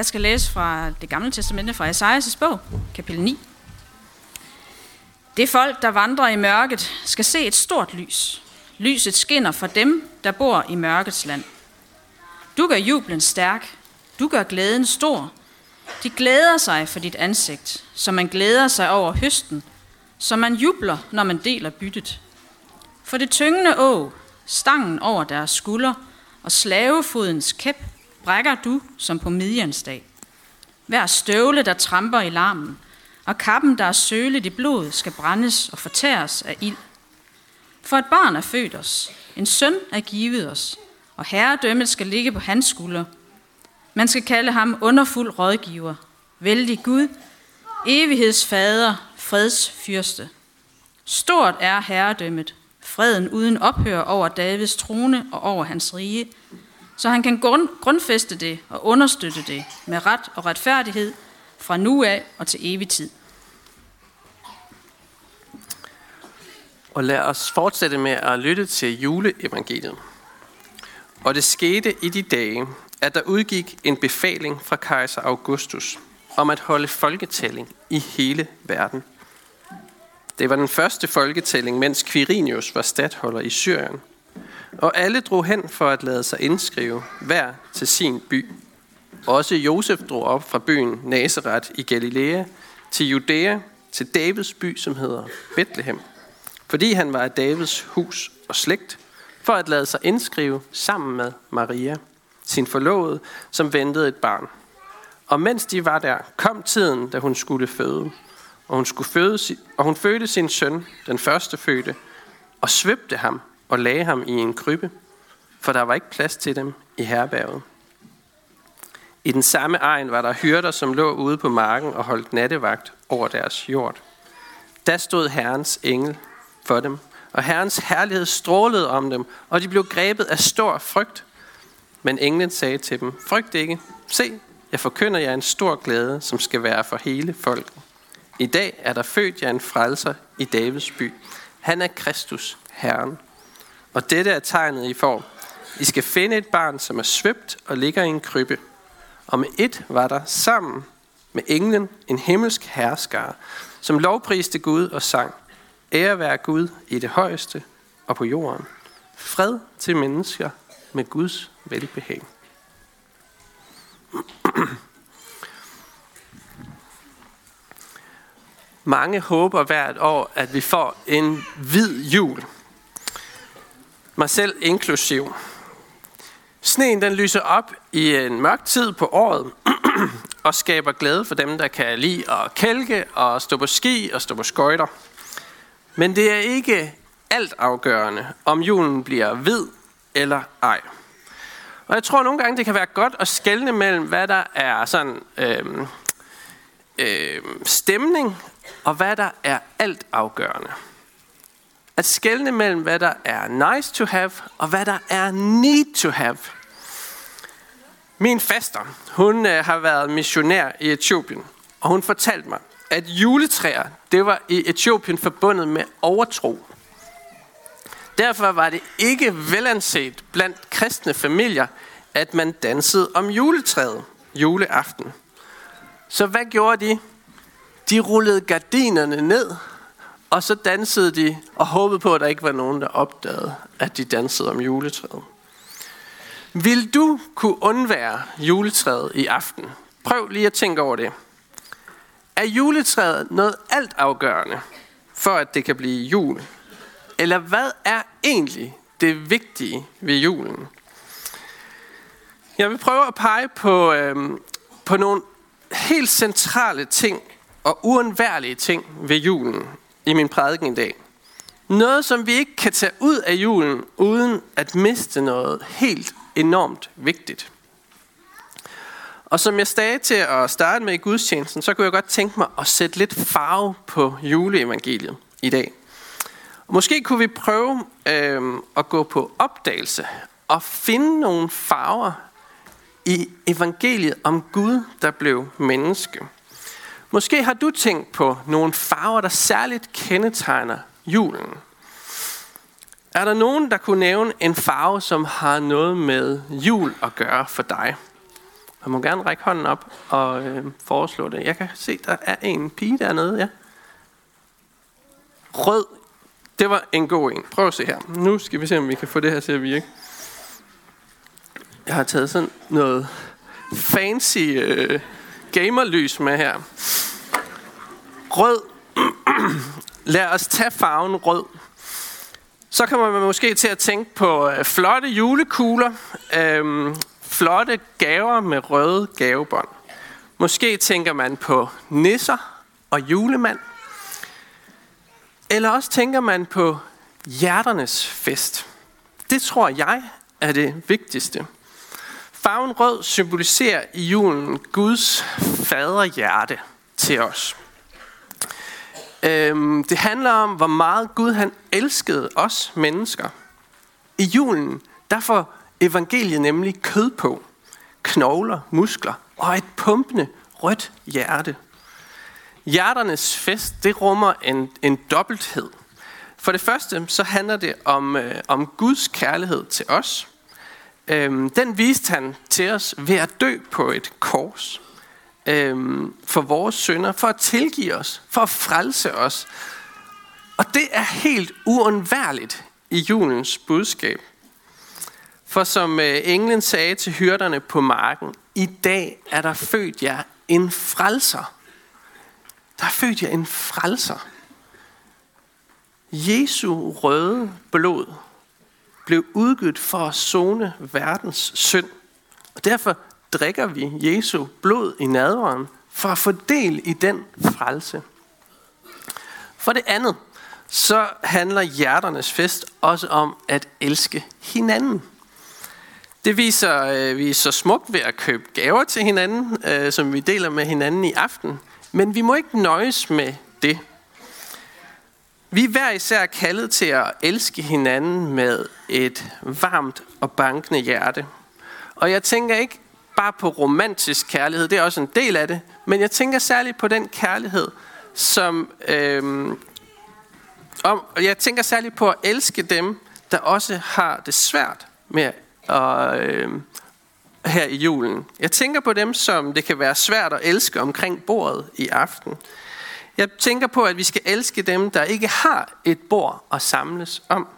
Jeg skal læse fra det gamle testamente fra Esajas' bog, kapitel 9. Det folk, der vandrer i mørket, skal se et stort lys. Lyset skinner for dem, der bor i mørkets land. Du gør jublen stærk. Du gør glæden stor. De glæder sig for dit ansigt, som man glæder sig over høsten, som man jubler, når man deler byttet. For det tyngende å, stangen over deres skulder og slavefodens kæp, brækker du som på midjansdag. Hver støvle, der tramper i larmen, og kappen, der er sølet i blod, skal brændes og fortæres af ild. For et barn er født os, en søn er givet os, og herredømmet skal ligge på hans skulder. Man skal kalde ham underfuld rådgiver, vældig Gud, evighedsfader, fredsfyrste. Stort er herredømmet, freden uden ophør over Davids trone og over hans rige, så han kan grundfæste det og understøtte det med ret og retfærdighed fra nu af og til evig tid. Og lad os fortsætte med at lytte til juleevangeliet. Og det skete i de dage, at der udgik en befaling fra kejser Augustus om at holde folketælling i hele verden. Det var den første folketælling, mens Quirinius var stadholder i Syrien. Og alle drog hen for at lade sig indskrive, hver til sin by. Også Josef drog op fra byen Nazareth i Galilea til Judæa, til Davids by, som hedder Bethlehem, fordi han var af Davids hus og slægt, for at lade sig indskrive sammen med Maria, sin forlovede, som ventede et barn. Og mens de var der, kom tiden, da hun skulle føde. Og hun, skulle føde, og hun fødte sin søn, den første fødte, og svøbte ham og lagde ham i en krybbe, for der var ikke plads til dem i herberget. I den samme egen var der hyrder, som lå ude på marken og holdt nattevagt over deres jord. Der stod Herrens engel for dem, og Herrens herlighed strålede om dem, og de blev grebet af stor frygt. Men englen sagde til dem, frygt ikke, se, jeg forkynder jer en stor glæde, som skal være for hele folket. I dag er der født jer en frelser i Davids by. Han er Kristus, Herren. Og dette er tegnet, I får. I skal finde et barn, som er svøbt og ligger i en krybbe. Og med et var der sammen med englen en himmelsk herskare, som lovpriste Gud og sang. Ære være Gud i det højeste og på jorden. Fred til mennesker med Guds velbehag. Mange håber hvert år, at vi får en hvid jul. Mig selv inklusiv. Sneen den lyser op i en mørk tid på året og skaber glæde for dem, der kan lide at kælke og stå på ski og stå på skøjter. Men det er ikke alt afgørende, om julen bliver hvid eller ej. Og jeg tror nogle gange, det kan være godt at skelne mellem, hvad der er sådan øh, øh, stemning, og hvad der er alt afgørende. At skelne mellem, hvad der er nice to have, og hvad der er need to have. Min faster, hun øh, har været missionær i Etiopien, og hun fortalte mig, at juletræer, det var i Etiopien forbundet med overtro. Derfor var det ikke velanset blandt kristne familier, at man dansede om juletræet juleaften. Så hvad gjorde de? De rullede gardinerne ned, og så dansede de og håbede på, at der ikke var nogen, der opdagede, at de dansede om juletræet. Vil du kunne undvære juletræet i aften? Prøv lige at tænke over det. Er juletræet noget alt afgørende for, at det kan blive jul? Eller hvad er egentlig det vigtige ved julen? Jeg vil prøve at pege på, øh, på nogle helt centrale ting og uundværlige ting ved julen i min prædiken i dag. Noget, som vi ikke kan tage ud af julen, uden at miste noget helt enormt vigtigt. Og som jeg sagde til at starte med i gudstjenesten, så kunne jeg godt tænke mig at sætte lidt farve på juleevangeliet i dag. Måske kunne vi prøve øh, at gå på opdagelse og finde nogle farver i evangeliet om Gud, der blev menneske. Måske har du tænkt på nogle farver, der særligt kendetegner julen. Er der nogen, der kunne nævne en farve, som har noget med jul at gøre for dig? Man må gerne række hånden op og øh, foreslå det. Jeg kan se, der er en pige dernede, ja. Rød. Det var en god en. Prøv at se her. Nu skal vi se, om vi kan få det her til at virke. Jeg har taget sådan noget fancy øh, gamerlys med her. Rød. Lad os tage farven rød. Så kommer man måske til at tænke på øh, flotte julekugler, øhm, flotte gaver med røde gavebånd. Måske tænker man på nisser og julemand. Eller også tænker man på hjerternes fest. Det tror jeg er det vigtigste. Farven rød symboliserer i julen Guds faderhjerte til os. Øhm, det handler om, hvor meget Gud han elskede os mennesker. I julen, der får evangeliet nemlig kød på, knogler, muskler og et pumpende rødt hjerte. Hjerternes fest, det rummer en, en dobbelthed. For det første, så handler det om, øh, om Guds kærlighed til os. Øhm, den viste han til os ved at dø på et kors øhm, for vores synder, for at tilgive os, for at frelse os. Og det er helt uundværligt i julens budskab. For som øh, englen sagde til hyrderne på marken, i dag er der født jer en frelser. Der er født jer en frelser. Jesu røde blod blev udgivet for at zone verdens synd. Og derfor drikker vi Jesu blod i nadveren for at få del i den frelse. For det andet, så handler hjerternes fest også om at elske hinanden. Det viser øh, vi så smukt ved at købe gaver til hinanden, øh, som vi deler med hinanden i aften. Men vi må ikke nøjes med det. Vi er hver især kaldet til at elske hinanden med et varmt og bankende hjerte. Og jeg tænker ikke bare på romantisk kærlighed, det er også en del af det, men jeg tænker særligt på den kærlighed, som... Øh, om, jeg tænker særligt på at elske dem, der også har det svært med at, øh, her i julen. Jeg tænker på dem, som det kan være svært at elske omkring bordet i aften. Jeg tænker på, at vi skal elske dem, der ikke har et bord at samles om.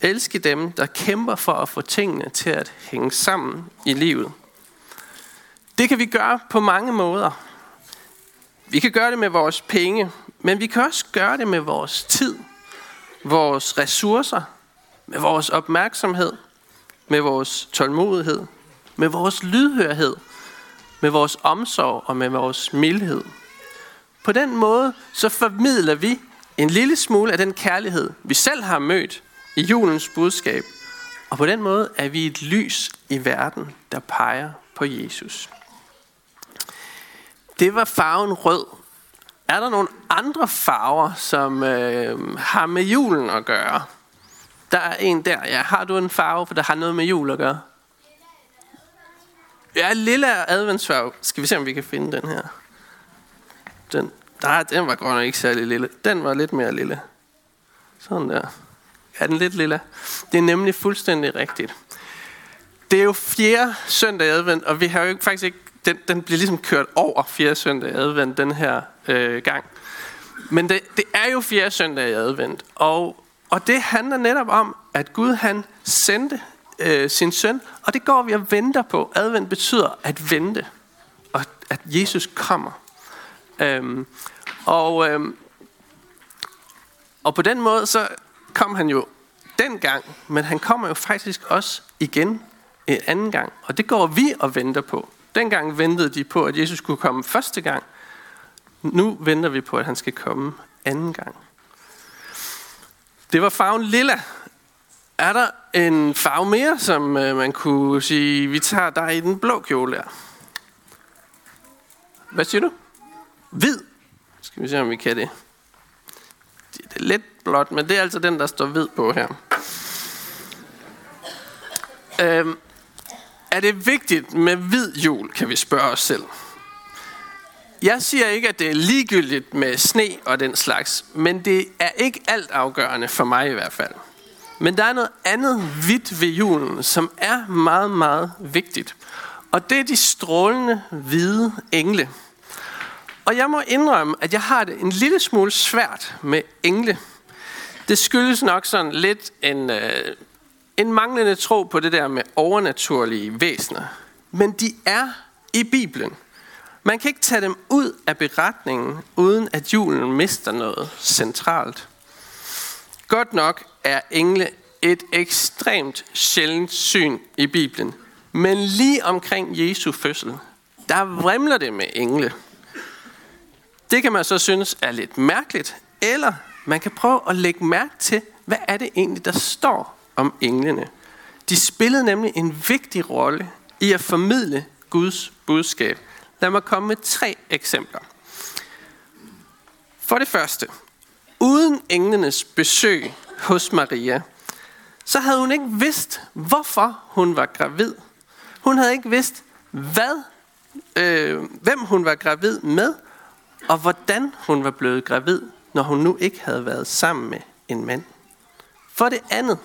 Elske dem, der kæmper for at få tingene til at hænge sammen i livet. Det kan vi gøre på mange måder. Vi kan gøre det med vores penge, men vi kan også gøre det med vores tid, vores ressourcer, med vores opmærksomhed, med vores tålmodighed, med vores lydhørhed, med vores omsorg og med vores mildhed. På den måde så formidler vi en lille smule af den kærlighed, vi selv har mødt i julens budskab. Og på den måde er vi et lys i verden, der peger på Jesus. Det var farven rød. Er der nogle andre farver, som øh, har med julen at gøre? Der er en der. Ja, har du en farve, for der har noget med jul at gøre? Ja, lille adventsfarve. Skal vi se, om vi kan finde den her. Den, der, den var godt nok ikke særlig lille. Den var lidt mere lille. Sådan der. Er den lidt lille? Det er nemlig fuldstændig rigtigt. Det er jo fjerde søndag i advent, og vi har jo faktisk ikke den, den bliver ligesom kørt over fjerde søndag i advent den her øh, gang. Men det, det er jo fjerde søndag i advent, og, og det handler netop om, at Gud han sendte øh, sin søn, og det går vi og venter på. Advent betyder at vente, og at Jesus kommer. Øhm, og, øhm, og på den måde så kom han jo dengang, men han kommer jo faktisk også igen en anden gang. Og det går vi og venter på. Dengang ventede de på, at Jesus skulle komme første gang. Nu venter vi på, at han skal komme anden gang. Det var farven lilla. Er der en farve mere, som øh, man kunne sige, vi tager dig i den blå kjole her? Hvad siger du? Hvid. Skal vi se, om vi kan det. Det er lidt blåt, men det er altså den, der står hvid på her. Øhm, er det vigtigt med hvid jul, kan vi spørge os selv. Jeg siger ikke, at det er ligegyldigt med sne og den slags, men det er ikke alt afgørende for mig i hvert fald. Men der er noget andet hvidt ved julen, som er meget, meget vigtigt. Og det er de strålende hvide engle. Og jeg må indrømme, at jeg har det en lille smule svært med engle. Det skyldes nok sådan lidt en, øh, en manglende tro på det der med overnaturlige væsener. Men de er i Bibelen. Man kan ikke tage dem ud af beretningen, uden at julen mister noget centralt. Godt nok er engle et ekstremt sjældent syn i Bibelen. Men lige omkring Jesu fødsel, der vrimler det med engle. Det kan man så synes er lidt mærkeligt, eller man kan prøve at lægge mærke til, hvad er det egentlig, der står om englene. De spillede nemlig en vigtig rolle i at formidle Guds budskab. Lad mig komme med tre eksempler. For det første, uden englenes besøg hos Maria, så havde hun ikke vidst, hvorfor hun var gravid. Hun havde ikke vidst, hvad, øh, hvem hun var gravid med, og hvordan hun var blevet gravid, når hun nu ikke havde været sammen med en mand. For det andet,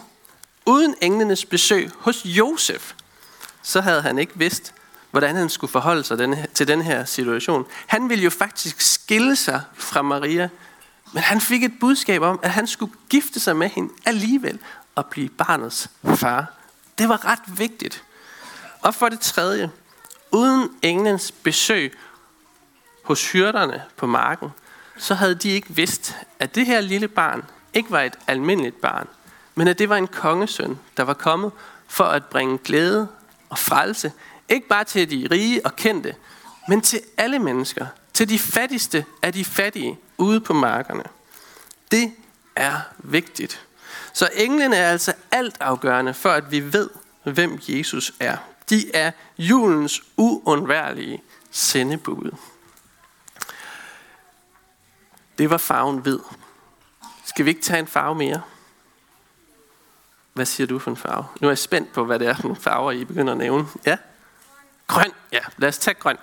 uden englenes besøg hos Josef, så havde han ikke vidst, hvordan han skulle forholde sig til den her situation. Han ville jo faktisk skille sig fra Maria, men han fik et budskab om, at han skulle gifte sig med hende alligevel og blive barnets far. Det var ret vigtigt. Og for det tredje, uden englens besøg hos hyrderne på marken, så havde de ikke vidst, at det her lille barn ikke var et almindeligt barn, men at det var en kongesøn, der var kommet for at bringe glæde og frelse, ikke bare til de rige og kendte, men til alle mennesker, til de fattigste af de fattige ude på markerne. Det er vigtigt. Så englene er altså altafgørende for, at vi ved, hvem Jesus er. De er julens uundværlige sendebud. Det var farven hvid. Skal vi ikke tage en farve mere? Hvad siger du for en farve? Nu er jeg spændt på, hvad det er for nogle farver, I begynder at nævne. Ja? Grøn. Ja, lad os tage grøn.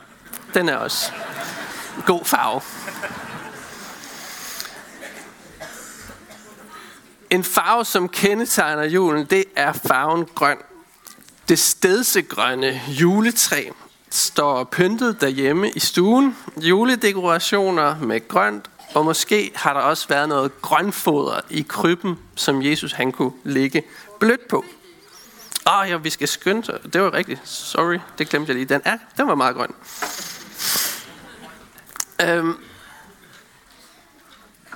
Den er også god farve. En farve, som kendetegner julen, det er farven grøn. Det stedsegrønne juletræ står pyntet derhjemme i stuen. Juledekorationer med grønt, og måske har der også været noget grønfoder i krybben, som Jesus han kunne ligge blødt på. Åh oh, ja, vi skal skynde Det var rigtigt. Sorry, det glemte jeg lige. Den, er, den var meget grøn. Øhm,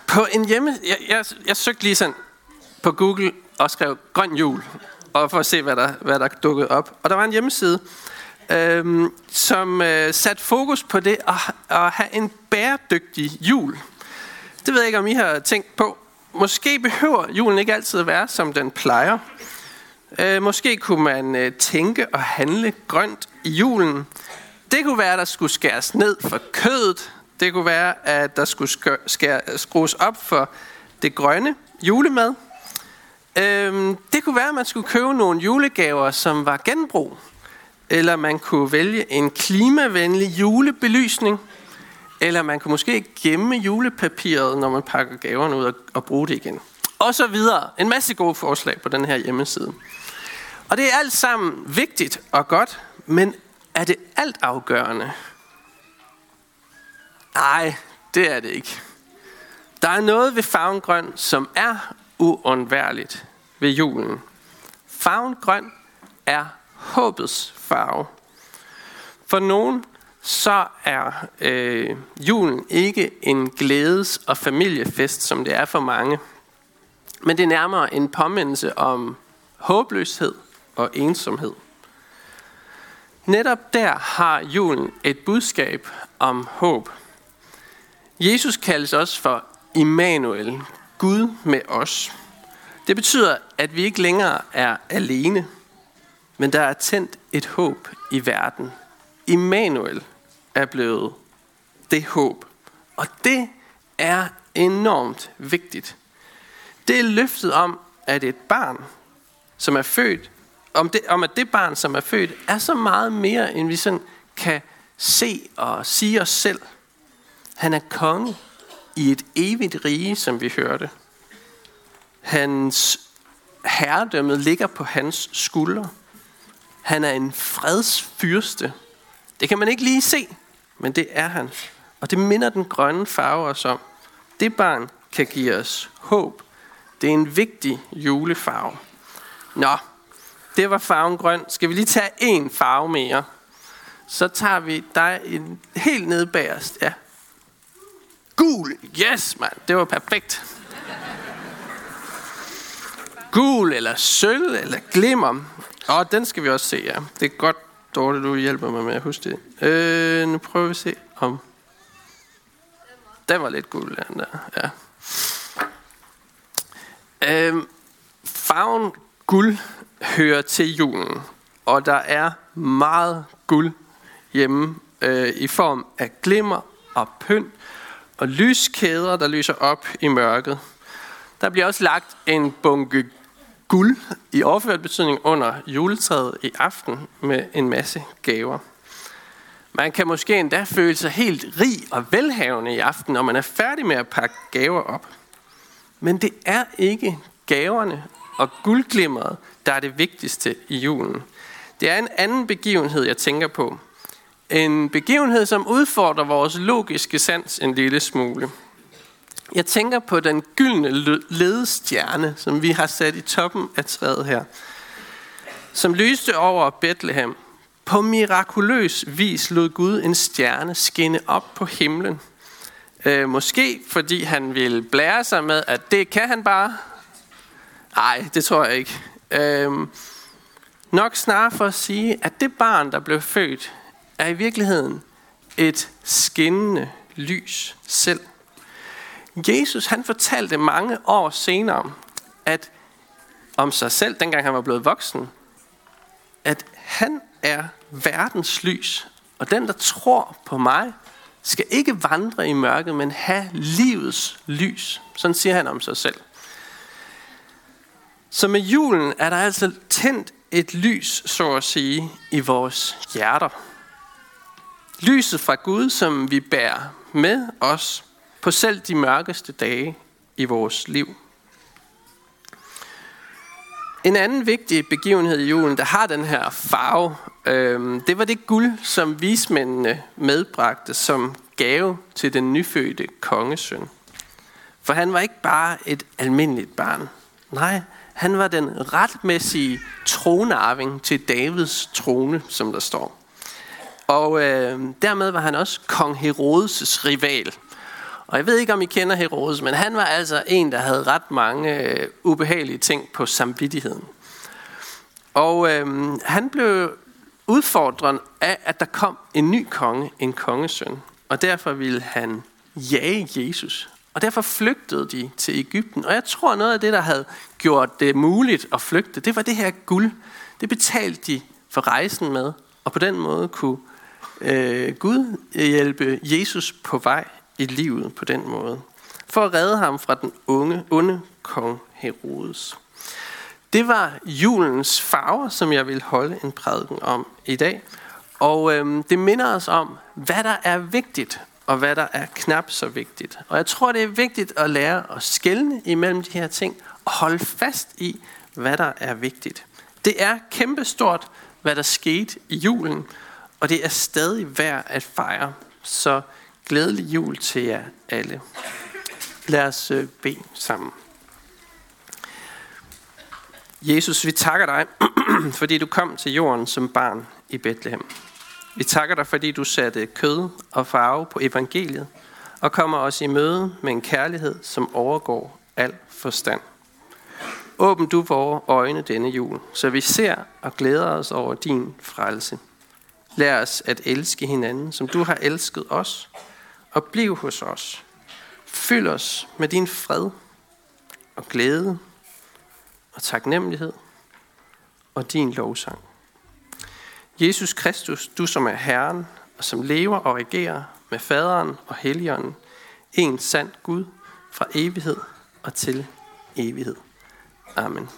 på en hjemme... Jeg, jeg, jeg søgte lige sådan på Google og skrev grøn jul, og for at se, hvad der, hvad der dukkede op. Og der var en hjemmeside, øhm, som øh, satte fokus på det at, at have en bæredygtig jul. Det ved jeg ikke, om I har tænkt på. Måske behøver julen ikke altid at være, som den plejer. Øh, måske kunne man øh, tænke og handle grønt i julen. Det kunne være, at der skulle skæres ned for kødet. Det kunne være, at der skulle skrues op for det grønne julemad. Øhm, det kunne være, at man skulle købe nogle julegaver, som var genbrug. Eller man kunne vælge en klimavenlig julebelysning. Eller man kunne måske gemme julepapiret, når man pakker gaverne ud og, og bruge det igen. Og så videre. En masse gode forslag på den her hjemmeside. Og det er alt sammen vigtigt og godt, men er det alt afgørende? Nej, det er det ikke. Der er noget ved farven grøn, som er uundværligt ved julen. Farven grøn er håbets farve. For nogen så er øh, julen ikke en glædes- og familiefest, som det er for mange. Men det er nærmere en påmindelse om håbløshed og ensomhed. Netop der har julen et budskab om håb. Jesus kaldes også for Immanuel, Gud med os. Det betyder, at vi ikke længere er alene, men der er tændt et håb i verden. Immanuel er blevet det håb. Og det er enormt vigtigt. Det er løftet om, at et barn, som er født, om, det, om at det barn, som er født, er så meget mere, end vi sådan kan se og sige os selv. Han er konge i et evigt rige, som vi hørte. Hans herredømmet ligger på hans skuldre. Han er en fredsfyrste. Det kan man ikke lige se, men det er han. Og det minder den grønne farve os om. Det barn kan give os håb. Det er en vigtig julefarve. Nå, det var farven grøn. Skal vi lige tage en farve mere? Så tager vi dig en helt nede bagerst. Ja. Gul. Yes, mand. Det var perfekt. Gul eller sølv eller glimmer. Og den skal vi også se, ja. Det er godt, Dorte, du hjælper mig med at huske det. Øh, nu prøver vi at se om... Den var lidt gul, den der. Ja. Øh, farven guld hører til julen, og der er meget guld hjemme øh, i form af glimmer og pynt og lyskæder, der lyser op i mørket. Der bliver også lagt en bunke guld i overført betydning under juletræet i aften med en masse gaver. Man kan måske endda føle sig helt rig og velhavende i aften, når man er færdig med at pakke gaver op. Men det er ikke gaverne og guldglimmeret, der er det vigtigste i julen. Det er en anden begivenhed, jeg tænker på. En begivenhed, som udfordrer vores logiske sans en lille smule. Jeg tænker på den gyldne ledestjerne, som vi har sat i toppen af træet her, som lyste over Bethlehem. På mirakuløs vis lod Gud en stjerne skinne op på himlen. Øh, måske fordi han ville blære sig med, at det kan han bare. Nej, det tror jeg ikke. Øh, nok snarere for at sige, at det barn, der blev født, er i virkeligheden et skinnende lys selv. Jesus han fortalte mange år senere, at om sig selv, dengang han var blevet voksen, at han er verdens lys, og den, der tror på mig, skal ikke vandre i mørket, men have livets lys. Sådan siger han om sig selv. Så med julen er der altså tændt et lys, så at sige, i vores hjerter. Lyset fra Gud, som vi bærer med os på selv de mørkeste dage i vores liv. En anden vigtig begivenhed i julen, der har den her farve, øh, det var det guld, som vismændene medbragte som gave til den nyfødte kongesøn. For han var ikke bare et almindeligt barn. Nej, han var den retmæssige tronarving til Davids trone, som der står. Og øh, dermed var han også kong Herodes' rival. Og jeg ved ikke, om I kender Herodes, men han var altså en, der havde ret mange øh, ubehagelige ting på samvittigheden. Og øh, han blev udfordret af, at der kom en ny konge, en kongesøn. Og derfor ville han jage Jesus. Og derfor flygtede de til Ægypten. Og jeg tror, noget af det, der havde gjort det muligt at flygte, det var det her guld. Det betalte de for rejsen med. Og på den måde kunne øh, Gud hjælpe Jesus på vej i livet på den måde. For at redde ham fra den unge, onde kong Herodes. Det var julens farver, som jeg vil holde en prædiken om i dag. Og øhm, det minder os om, hvad der er vigtigt, og hvad der er knap så vigtigt. Og jeg tror, det er vigtigt at lære at skelne imellem de her ting, og holde fast i, hvad der er vigtigt. Det er kæmpestort, hvad der skete i julen, og det er stadig værd at fejre. Så Glædelig jul til jer alle. Lad os øh, bede sammen. Jesus, vi takker dig, fordi du kom til jorden som barn i Bethlehem. Vi takker dig, fordi du satte kød og farve på evangeliet, og kommer os i møde med en kærlighed, som overgår al forstand. Åbn du vores øjne denne jul, så vi ser og glæder os over din frelse. Lær os at elske hinanden, som du har elsket os, og bliv hos os. Fyld os med din fred og glæde og taknemmelighed og din lovsang. Jesus Kristus, du som er Herren og som lever og regerer med faderen og helligånden, en sand Gud fra evighed og til evighed. Amen.